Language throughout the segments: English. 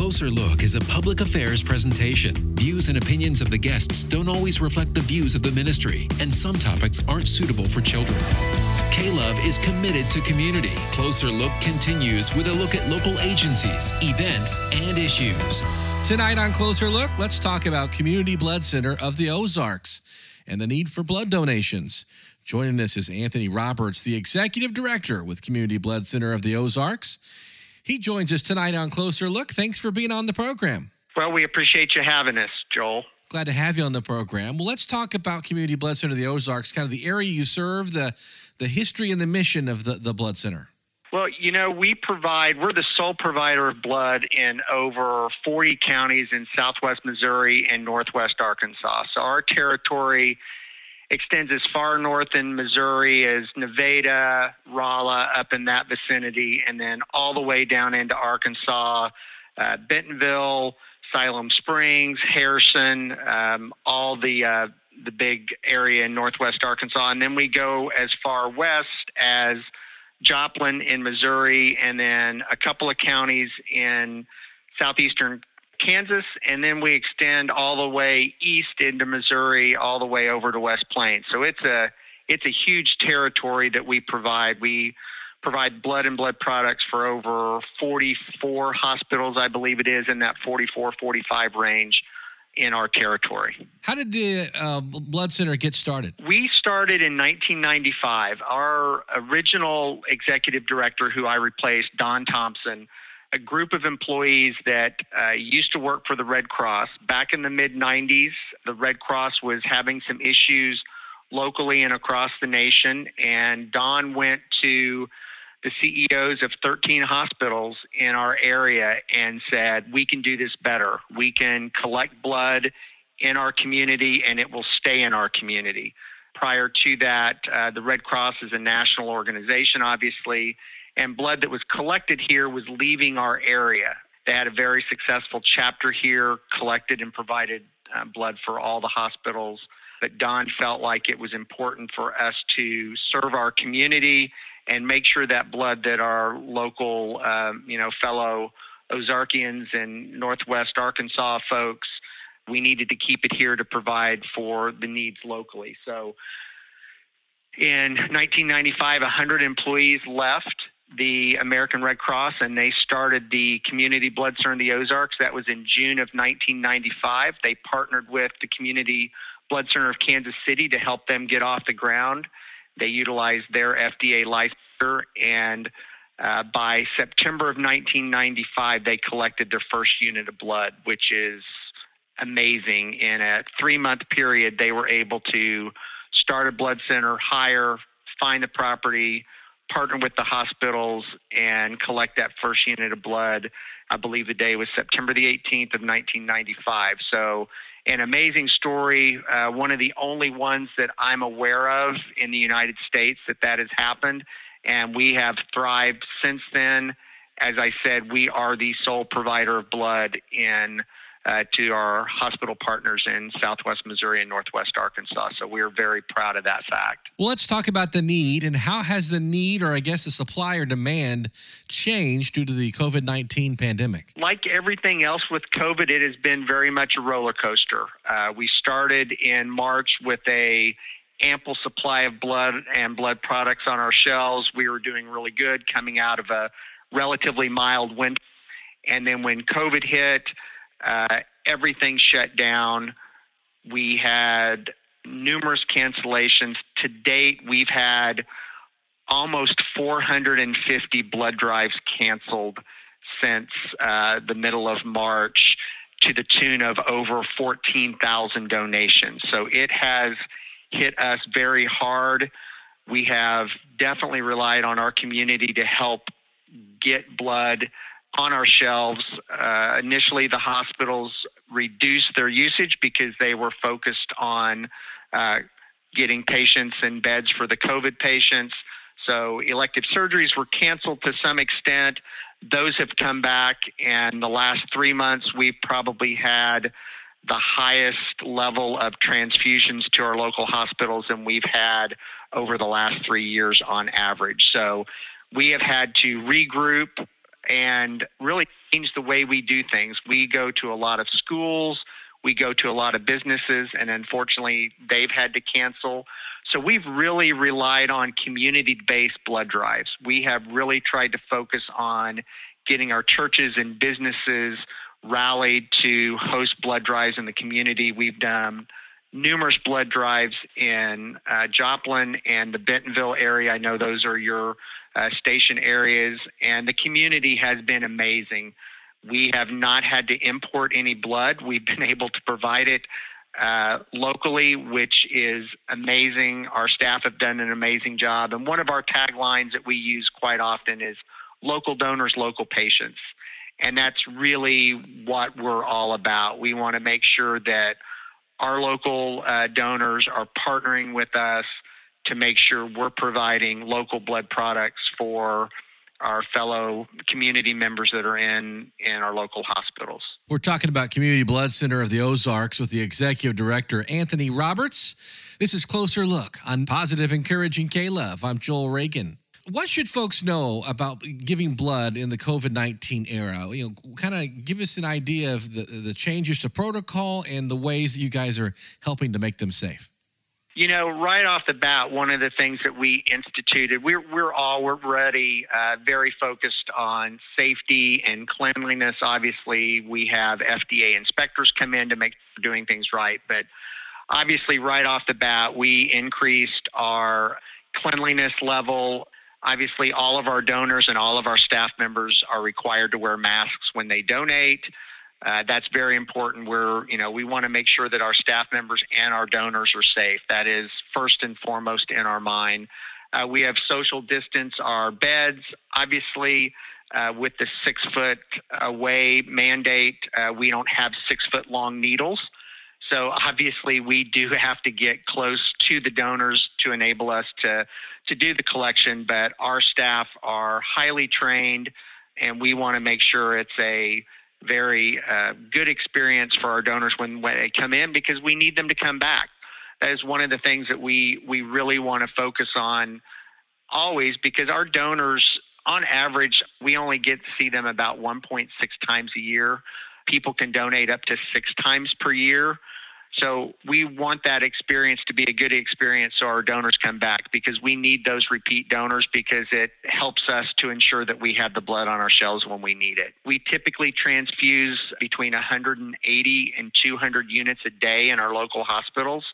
Closer Look is a public affairs presentation. Views and opinions of the guests don't always reflect the views of the ministry, and some topics aren't suitable for children. K Love is committed to community. Closer Look continues with a look at local agencies, events, and issues. Tonight on Closer Look, let's talk about Community Blood Center of the Ozarks and the need for blood donations. Joining us is Anthony Roberts, the Executive Director with Community Blood Center of the Ozarks. He joins us tonight on Closer Look. Thanks for being on the program. Well, we appreciate you having us, Joel. Glad to have you on the program. Well, let's talk about Community Blood Center of the Ozarks, kind of the area you serve, the the history and the mission of the, the blood center. Well, you know, we provide, we're the sole provider of blood in over 40 counties in southwest Missouri and northwest Arkansas. So our territory extends as far north in Missouri as Nevada, Rolla, up in that vicinity, and then all the way down into Arkansas, uh, Bentonville, Siloam Springs, Harrison, um, all the uh, the big area in northwest Arkansas, and then we go as far west as Joplin in Missouri, and then a couple of counties in southeastern Kansas, and then we extend all the way east into Missouri, all the way over to West Plains. So it's a it's a huge territory that we provide. We provide blood and blood products for over 44 hospitals, I believe it is, in that 44, 45 range in our territory. How did the uh, Blood Center get started? We started in 1995. Our original executive director, who I replaced, Don Thompson, a group of employees that uh, used to work for the Red Cross. Back in the mid 90s, the Red Cross was having some issues locally and across the nation, and Don went to the CEOs of 13 hospitals in our area and said, We can do this better. We can collect blood in our community and it will stay in our community. Prior to that, uh, the Red Cross is a national organization, obviously, and blood that was collected here was leaving our area. They had a very successful chapter here, collected and provided uh, blood for all the hospitals. But Don felt like it was important for us to serve our community and make sure that blood that our local, um, you know, fellow Ozarkians and Northwest Arkansas folks, we needed to keep it here to provide for the needs locally. So in 1995, 100 employees left the American Red Cross and they started the Community Blood Center in the Ozarks. That was in June of 1995. They partnered with the Community Blood Center of Kansas City to help them get off the ground. They utilized their FDA licensure, and uh, by September of 1995, they collected their first unit of blood, which is amazing. In a three month period, they were able to start a blood center, hire, find the property, partner with the hospitals, and collect that first unit of blood. I believe the day was September the 18th of 1995. So an amazing story, uh, one of the only ones that I'm aware of in the United States that that has happened. And we have thrived since then. As I said, we are the sole provider of blood in uh, to our hospital partners in Southwest Missouri and Northwest Arkansas. So we are very proud of that fact. Well, let's talk about the need and how has the need, or I guess the supply or demand, changed due to the COVID 19 pandemic? Like everything else with COVID, it has been very much a roller coaster. Uh, we started in March with a ample supply of blood and blood products on our shelves. We were doing really good coming out of a relatively mild winter. And then when COVID hit, uh, everything shut down. We had numerous cancellations. To date, we've had almost 450 blood drives canceled since uh, the middle of March to the tune of over 14,000 donations. So it has hit us very hard. We have definitely relied on our community to help get blood on our shelves. Uh, initially, the hospitals reduced their usage because they were focused on uh, getting patients in beds for the COVID patients. So elective surgeries were canceled to some extent. Those have come back, and the last three months, we've probably had the highest level of transfusions to our local hospitals than we've had over the last three years on average. So we have had to regroup and really changed the way we do things. We go to a lot of schools, we go to a lot of businesses, and unfortunately, they've had to cancel. So we've really relied on community based blood drives. We have really tried to focus on getting our churches and businesses rallied to host blood drives in the community. We've done numerous blood drives in uh, Joplin and the Bentonville area. I know those are your uh, station areas, and the community has been amazing. We have not had to import any blood. We've been able to provide it uh, locally, which is amazing. Our staff have done an amazing job. And one of our taglines that we use quite often is local donors, local patients. And that's really what we're all about. We want to make sure that our local uh, donors are partnering with us to make sure we're providing local blood products for our fellow community members that are in in our local hospitals. We're talking about Community Blood Center of the Ozarks with the executive director Anthony Roberts. This is closer look on positive encouraging K-Love. I'm Joel Reagan. What should folks know about giving blood in the COVID 19 era? You know, kind of give us an idea of the, the changes to protocol and the ways that you guys are helping to make them safe. You know, right off the bat, one of the things that we instituted, we're, we're all we're ready, uh, very focused on safety and cleanliness. Obviously, we have FDA inspectors come in to make doing things right, but obviously, right off the bat, we increased our cleanliness level Obviously, all of our donors and all of our staff members are required to wear masks when they donate. Uh, that's very important. We're, you know, we want to make sure that our staff members and our donors are safe. That is first and foremost in our mind. Uh, we have social distance our beds. Obviously, uh, with the six foot away mandate, uh, we don't have six foot long needles. So obviously, we do have to get close to the donors to enable us to to do the collection. But our staff are highly trained, and we want to make sure it's a very uh, good experience for our donors when, when they come in because we need them to come back. That is one of the things that we we really want to focus on always because our donors on average we only get to see them about 1.6 times a year people can donate up to six times per year. So we want that experience to be a good experience so our donors come back because we need those repeat donors because it helps us to ensure that we have the blood on our shelves when we need it. We typically transfuse between 180 and 200 units a day in our local hospitals.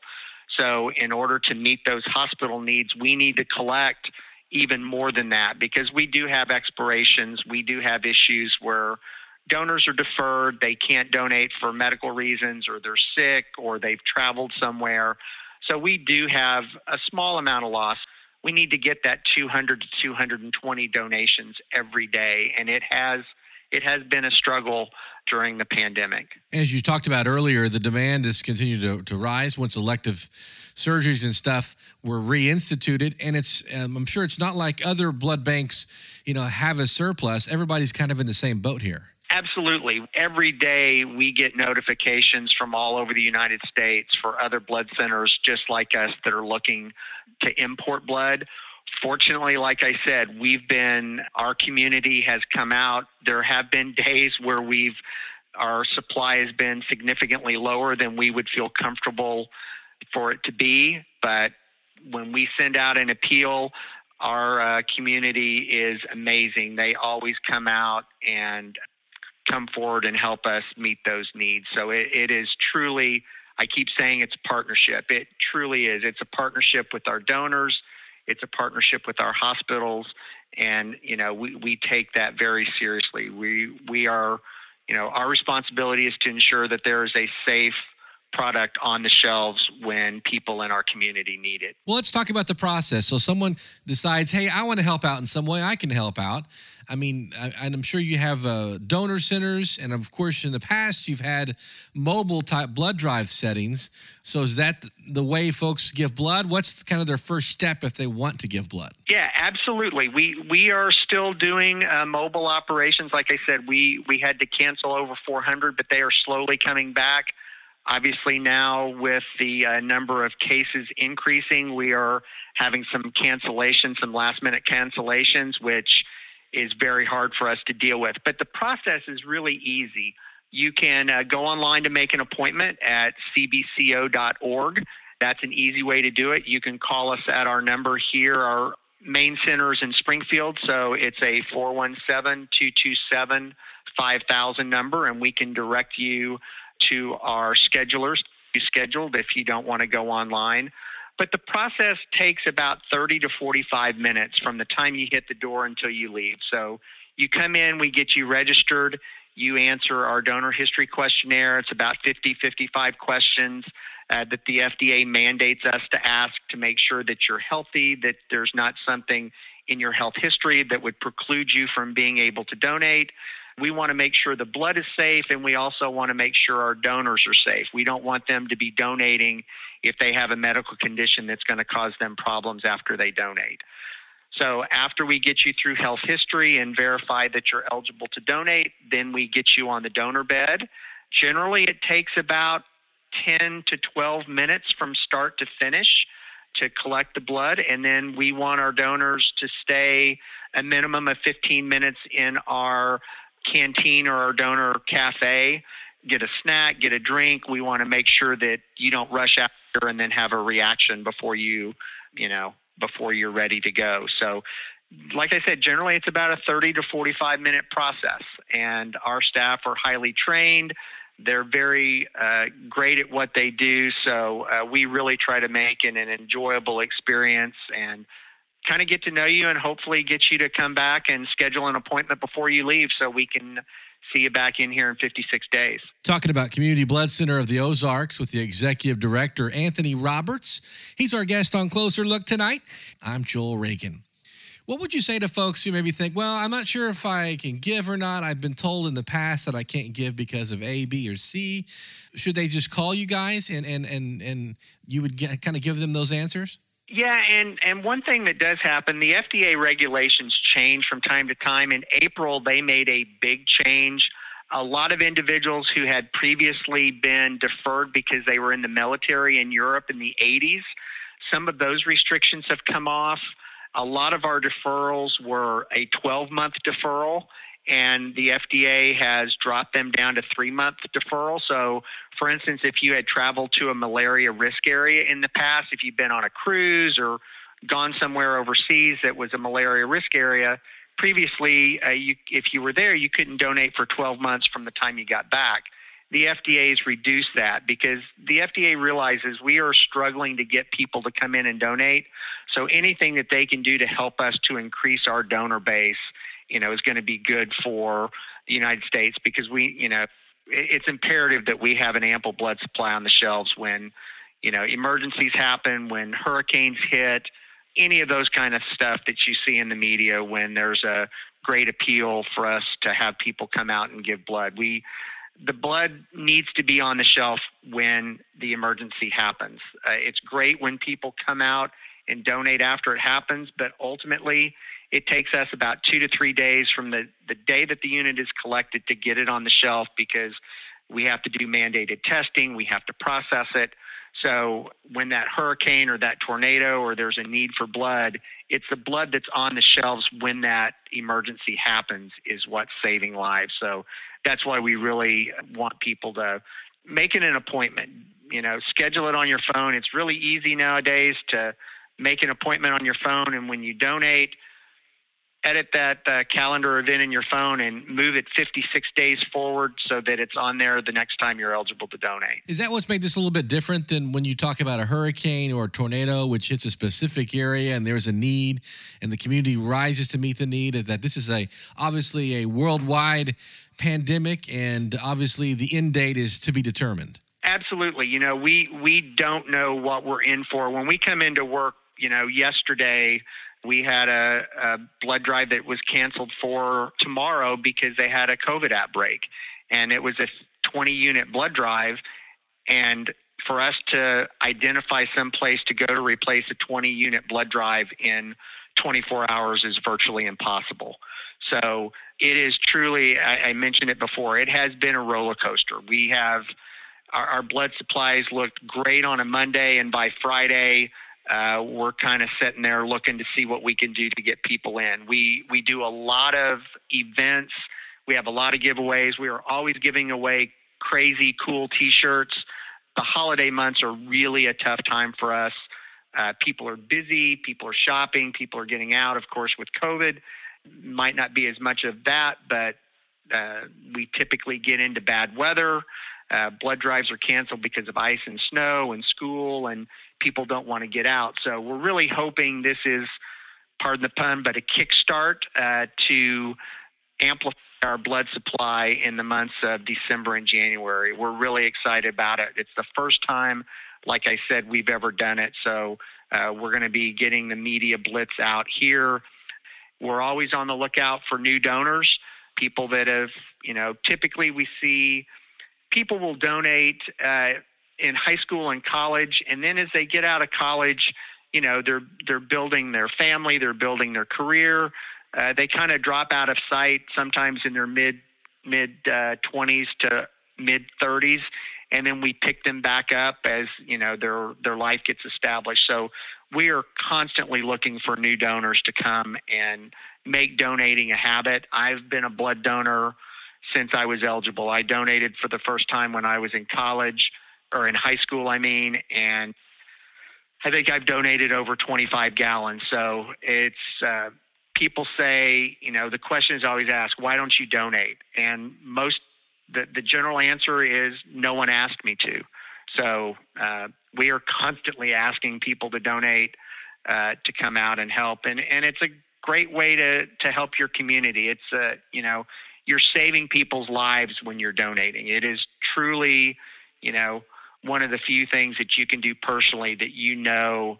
So in order to meet those hospital needs, we need to collect even more than that because we do have expirations, we do have issues where donors are deferred, they can't donate for medical reasons, or they're sick, or they've traveled somewhere. So we do have a small amount of loss. We need to get that 200 to 220 donations every day, and it has it has been a struggle during the pandemic. As you talked about earlier, the demand has continued to, to rise once elective surgeries and stuff were reinstituted, and it's um, I'm sure it's not like other blood banks, you know, have a surplus. Everybody's kind of in the same boat here. Absolutely. Every day we get notifications from all over the United States for other blood centers just like us that are looking to import blood. Fortunately, like I said, we've been, our community has come out. There have been days where we've, our supply has been significantly lower than we would feel comfortable for it to be. But when we send out an appeal, our uh, community is amazing. They always come out and come forward and help us meet those needs. So it, it is truly, I keep saying it's a partnership. It truly is. It's a partnership with our donors. It's a partnership with our hospitals, and you know we, we take that very seriously. We we are, you know, our responsibility is to ensure that there is a safe product on the shelves when people in our community need it. Well, let's talk about the process. So someone decides, hey, I want to help out in some way. I can help out. I mean, I, and I'm sure you have uh, donor centers, and of course, in the past, you've had mobile type blood drive settings. So, is that the way folks give blood? What's kind of their first step if they want to give blood? Yeah, absolutely. We we are still doing uh, mobile operations. Like I said, we we had to cancel over 400, but they are slowly coming back. Obviously, now with the uh, number of cases increasing, we are having some cancellations, some last minute cancellations, which is very hard for us to deal with. But the process is really easy. You can uh, go online to make an appointment at cbco.org. That's an easy way to do it. You can call us at our number here. Our main center is in Springfield, so it's a 417 227 5000 number, and we can direct you to our schedulers scheduled if you don't want to go online. But the process takes about 30 to 45 minutes from the time you hit the door until you leave. So you come in, we get you registered, you answer our donor history questionnaire. It's about 50, 55 questions uh, that the FDA mandates us to ask to make sure that you're healthy, that there's not something in your health history that would preclude you from being able to donate. We want to make sure the blood is safe, and we also want to make sure our donors are safe. We don't want them to be donating if they have a medical condition that's going to cause them problems after they donate. So, after we get you through health history and verify that you're eligible to donate, then we get you on the donor bed. Generally, it takes about 10 to 12 minutes from start to finish to collect the blood. And then we want our donors to stay a minimum of 15 minutes in our canteen or our donor cafe, get a snack, get a drink. We want to make sure that you don't rush after and then have a reaction before you, you know, before you're ready to go. So like I said, generally it's about a 30 to 45 minute process, and our staff are highly trained. They're very uh, great at what they do, so uh, we really try to make it an enjoyable experience and kind of get to know you and hopefully get you to come back and schedule an appointment before you leave so we can see you back in here in 56 days. Talking about Community Blood Center of the Ozarks with the executive director, Anthony Roberts. He's our guest on Closer Look tonight. I'm Joel Reagan. What would you say to folks who maybe think, well, I'm not sure if I can give or not? I've been told in the past that I can't give because of A, B, or C. Should they just call you guys and and and and you would get, kind of give them those answers? Yeah, and and one thing that does happen, the FDA regulations change from time to time. In April, they made a big change. A lot of individuals who had previously been deferred because they were in the military in Europe in the 80s, some of those restrictions have come off. A lot of our deferrals were a 12 month deferral, and the FDA has dropped them down to three month deferral. So, for instance, if you had traveled to a malaria risk area in the past, if you've been on a cruise or gone somewhere overseas that was a malaria risk area, previously, uh, you, if you were there, you couldn't donate for 12 months from the time you got back. The FDA has reduced that because the FDA realizes we are struggling to get people to come in and donate. So anything that they can do to help us to increase our donor base you know, is going to be good for the United States because we, you know, it's imperative that we have an ample blood supply on the shelves when, you know, emergencies happen, when hurricanes hit, any of those kind of stuff that you see in the media when there's a great appeal for us to have people come out and give blood. We the blood needs to be on the shelf when the emergency happens. Uh, it's great when people come out and donate after it happens, but ultimately it takes us about two to three days from the, the day that the unit is collected to get it on the shelf because we have to do mandated testing, we have to process it. So when that hurricane or that tornado or there's a need for blood, it's the blood that's on the shelves when that emergency happens is what's saving lives. So that's why we really want people to make it an appointment. You know, schedule it on your phone. It's really easy nowadays to make an appointment on your phone, and when you donate, edit that uh, calendar event in your phone and move it 56 days forward so that it's on there the next time you're eligible to donate. Is that what's made this a little bit different than when you talk about a hurricane or a tornado, which hits a specific area and there's a need and the community rises to meet the need? That this is a obviously a worldwide pandemic and obviously the end date is to be determined. Absolutely. You know, we we don't know what we're in for when we come into work. You know, yesterday we had a, a blood drive that was canceled for tomorrow because they had a COVID outbreak, and it was a 20 unit blood drive. And for us to identify some place to go to replace a 20 unit blood drive in 24 hours is virtually impossible. So it is truly, I, I mentioned it before, it has been a roller coaster. We have our, our blood supplies looked great on a Monday, and by Friday, uh, we're kind of sitting there looking to see what we can do to get people in. We we do a lot of events. We have a lot of giveaways. We are always giving away crazy cool T-shirts. The holiday months are really a tough time for us. Uh, people are busy. People are shopping. People are getting out. Of course, with COVID, might not be as much of that, but uh, we typically get into bad weather. Uh, blood drives are canceled because of ice and snow and school, and people don't want to get out. So we're really hoping this is, pardon the pun, but a kickstart uh, to amplify our blood supply in the months of December and January. We're really excited about it. It's the first time, like I said, we've ever done it. So uh, we're going to be getting the media blitz out here. We're always on the lookout for new donors, people that have, you know, typically we see people will donate uh, in high school and college, and then as they get out of college, you know, they're they're building their family, they're building their career. Uh, they kind of drop out of sight sometimes in their mid mid uh, 20s to mid 30s, and then we pick them back up as you know their their life gets established. So we are constantly looking for new donors to come and make donating a habit. I've been a blood donor since I was eligible. I donated for the first time when I was in college or in high school, I mean, and I think I've donated over 25 gallons. So it's uh, people say, you know, the question is always asked, why don't you donate? And most the the general answer is no one asked me to. So uh, we are constantly asking people to donate uh, to come out and help, and and it's a great way to to help your community. It's a uh, you know you're saving people's lives when you're donating. It is truly, you know, one of the few things that you can do personally that you know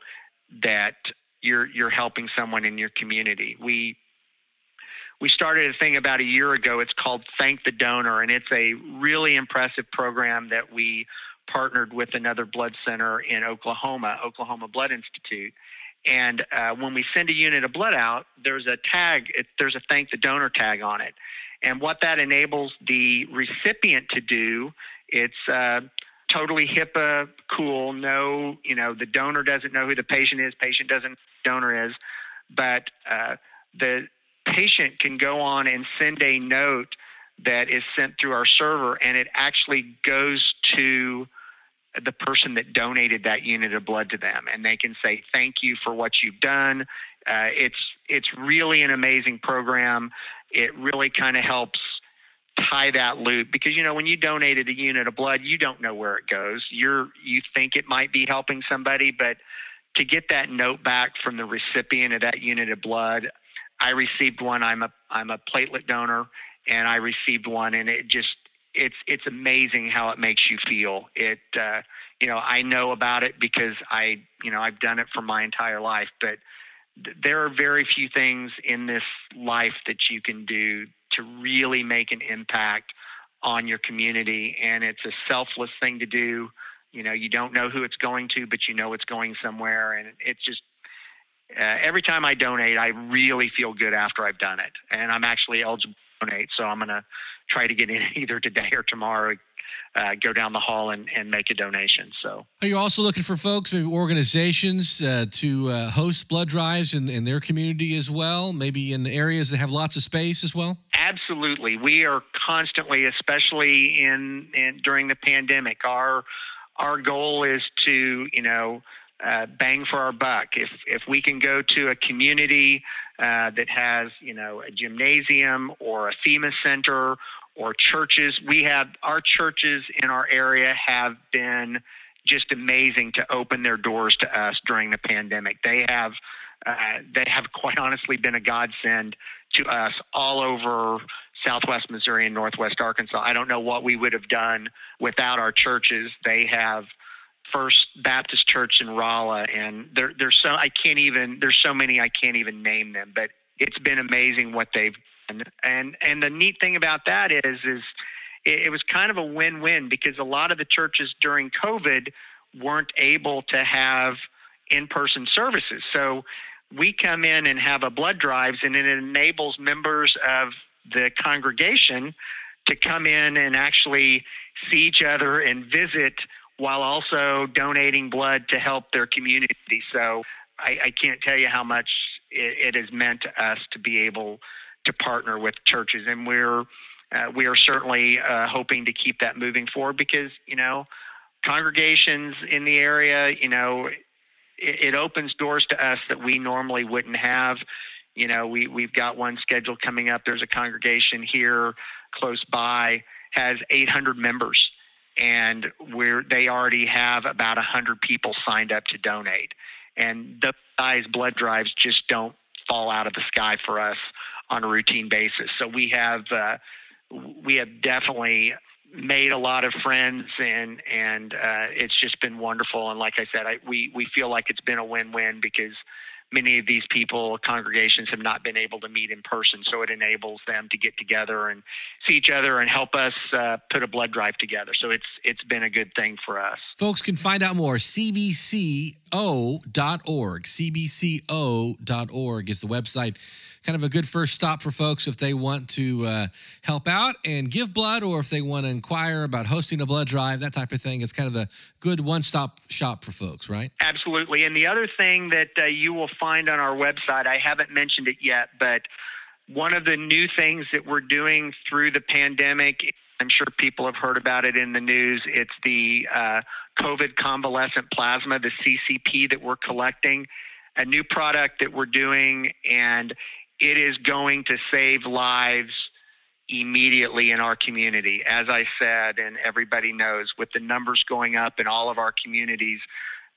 that you're you're helping someone in your community. We we started a thing about a year ago. It's called Thank the Donor, and it's a really impressive program that we partnered with another blood center in Oklahoma, Oklahoma Blood Institute. And uh, when we send a unit of blood out, there's a tag, it, there's a thank the donor tag on it. And what that enables the recipient to do, it's uh, totally HIPAA cool. No, you know, the donor doesn't know who the patient is, patient doesn't donor is, but uh, the patient can go on and send a note that is sent through our server, and it actually goes to the person that donated that unit of blood to them, and they can say thank you for what you've done. Uh, it's it's really an amazing program. It really kind of helps tie that loop because you know when you donated a unit of blood, you don't know where it goes. You're you think it might be helping somebody, but to get that note back from the recipient of that unit of blood, I received one. I'm a I'm a platelet donor, and I received one, and it just it's it's amazing how it makes you feel. It uh, you know I know about it because I you know I've done it for my entire life, but there are very few things in this life that you can do to really make an impact on your community, and it's a selfless thing to do. You know, you don't know who it's going to, but you know it's going somewhere, and it's just uh, every time I donate, I really feel good after I've done it, and I'm actually eligible to donate. So I'm going to try to get in either today or tomorrow. Uh, go down the hall and, and make a donation. So, are you also looking for folks, maybe organizations, uh, to uh, host blood drives in, in their community as well? Maybe in areas that have lots of space as well. Absolutely, we are constantly, especially in, in during the pandemic, our our goal is to you know uh, bang for our buck. If if we can go to a community uh, that has you know a gymnasium or a FEMA center or churches, we have our churches in our area have been just amazing to open their doors to us during the pandemic. They have uh, they have quite honestly been a godsend to us all over Southwest Missouri and Northwest Arkansas. I don't know what we would have done without our churches. They have First Baptist Church in Rolla, and there, there's so I can't even there's so many I can't even name them, but it's been amazing what they've. And and the neat thing about that is is it, it was kind of a win-win because a lot of the churches during COVID weren't able to have in-person services, so we come in and have a blood drives, and it enables members of the congregation to come in and actually see each other and visit while also donating blood to help their community. So I, I can't tell you how much it, it, has meant to us to be able to partner with churches, and we're uh, we are certainly uh, hoping to keep that moving forward because you know congregations in the area, you know, it, it opens doors to us that we normally wouldn't have. You know, we we've got one scheduled coming up. There's a congregation here close by has 800 members and we're they already have about 100 people signed up to donate and the size blood drives just don't fall out of the sky for us on a routine basis. So we have uh, we have definitely made a lot of friends and and uh, it's just been wonderful. And like I said I, we we feel like it's been a win-win because many of these people, congregations, have not been able to meet in person. So it enables them to get together and see each other and help us uh, put a blood drive together. So it's it's been a good thing for us. Folks can find out more. CBCO.org. CBCO.org is the website kind of a good first stop for folks if they want to uh, help out and give blood or if they want to inquire about hosting a blood drive, that type of thing. It's kind of a good one stop shop for folks, right? Absolutely. And the other thing that uh, you will find on our website, I haven't mentioned it yet, but one of the new things that we're doing through the pandemic, I'm sure people have heard about it in the news. It's the uh, COVID convalescent plasma, the CCP that we're collecting, a new product that we're doing, and it is going to save lives immediately in our community. As I said, and everybody knows, with the numbers going up in all of our communities,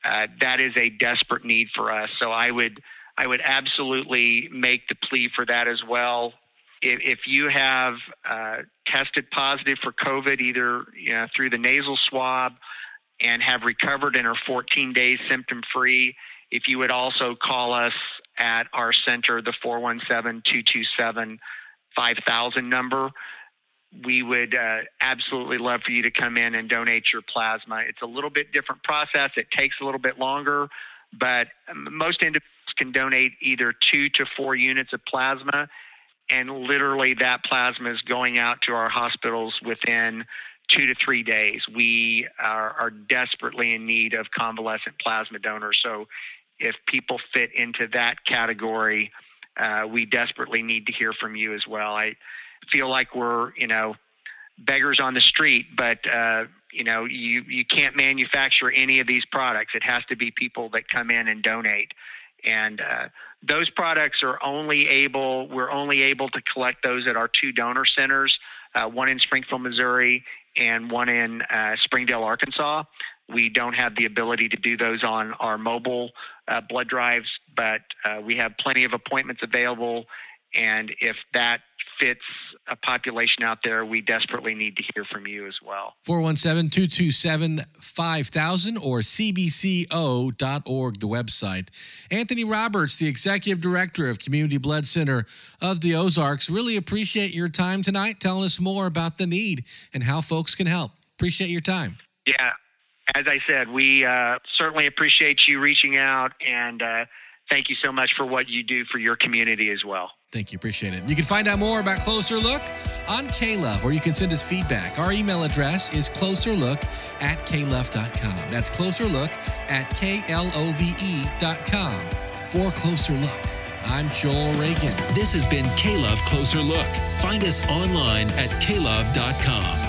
uh, that is a desperate need for us. So I would I would absolutely make the plea for that as well. If, if you have uh, tested positive for COVID, either you know, through the nasal swab and have recovered and are 14 days symptom free, if you would also call us at our center, the 417 227 5000 number, we would uh, absolutely love for you to come in and donate your plasma. It's a little bit different process, it takes a little bit longer, but most individuals can donate either two to four units of plasma. And literally, that plasma is going out to our hospitals within two to three days. We are, are desperately in need of convalescent plasma donors. So if people fit into that category, uh, we desperately need to hear from you as well. I feel like we're, you know, beggars on the street, but uh, you know, you you can't manufacture any of these products. It has to be people that come in and donate, and uh, those products are only able. We're only able to collect those at our two donor centers, uh, one in Springfield, Missouri, and one in uh, Springdale, Arkansas. We don't have the ability to do those on our mobile uh, blood drives, but uh, we have plenty of appointments available. And if that fits a population out there, we desperately need to hear from you as well. 417 227 5000 or cbco.org, the website. Anthony Roberts, the Executive Director of Community Blood Center of the Ozarks, really appreciate your time tonight telling us more about the need and how folks can help. Appreciate your time. Yeah, as I said, we uh, certainly appreciate you reaching out and uh, thank you so much for what you do for your community as well. Thank you. Appreciate it. You can find out more about Closer Look on KLove, or you can send us feedback. Our email address is closerlook at klove.com. That's closerlook at klove.com. For Closer Look, I'm Joel Reagan. This has been KLove Closer Look. Find us online at klove.com.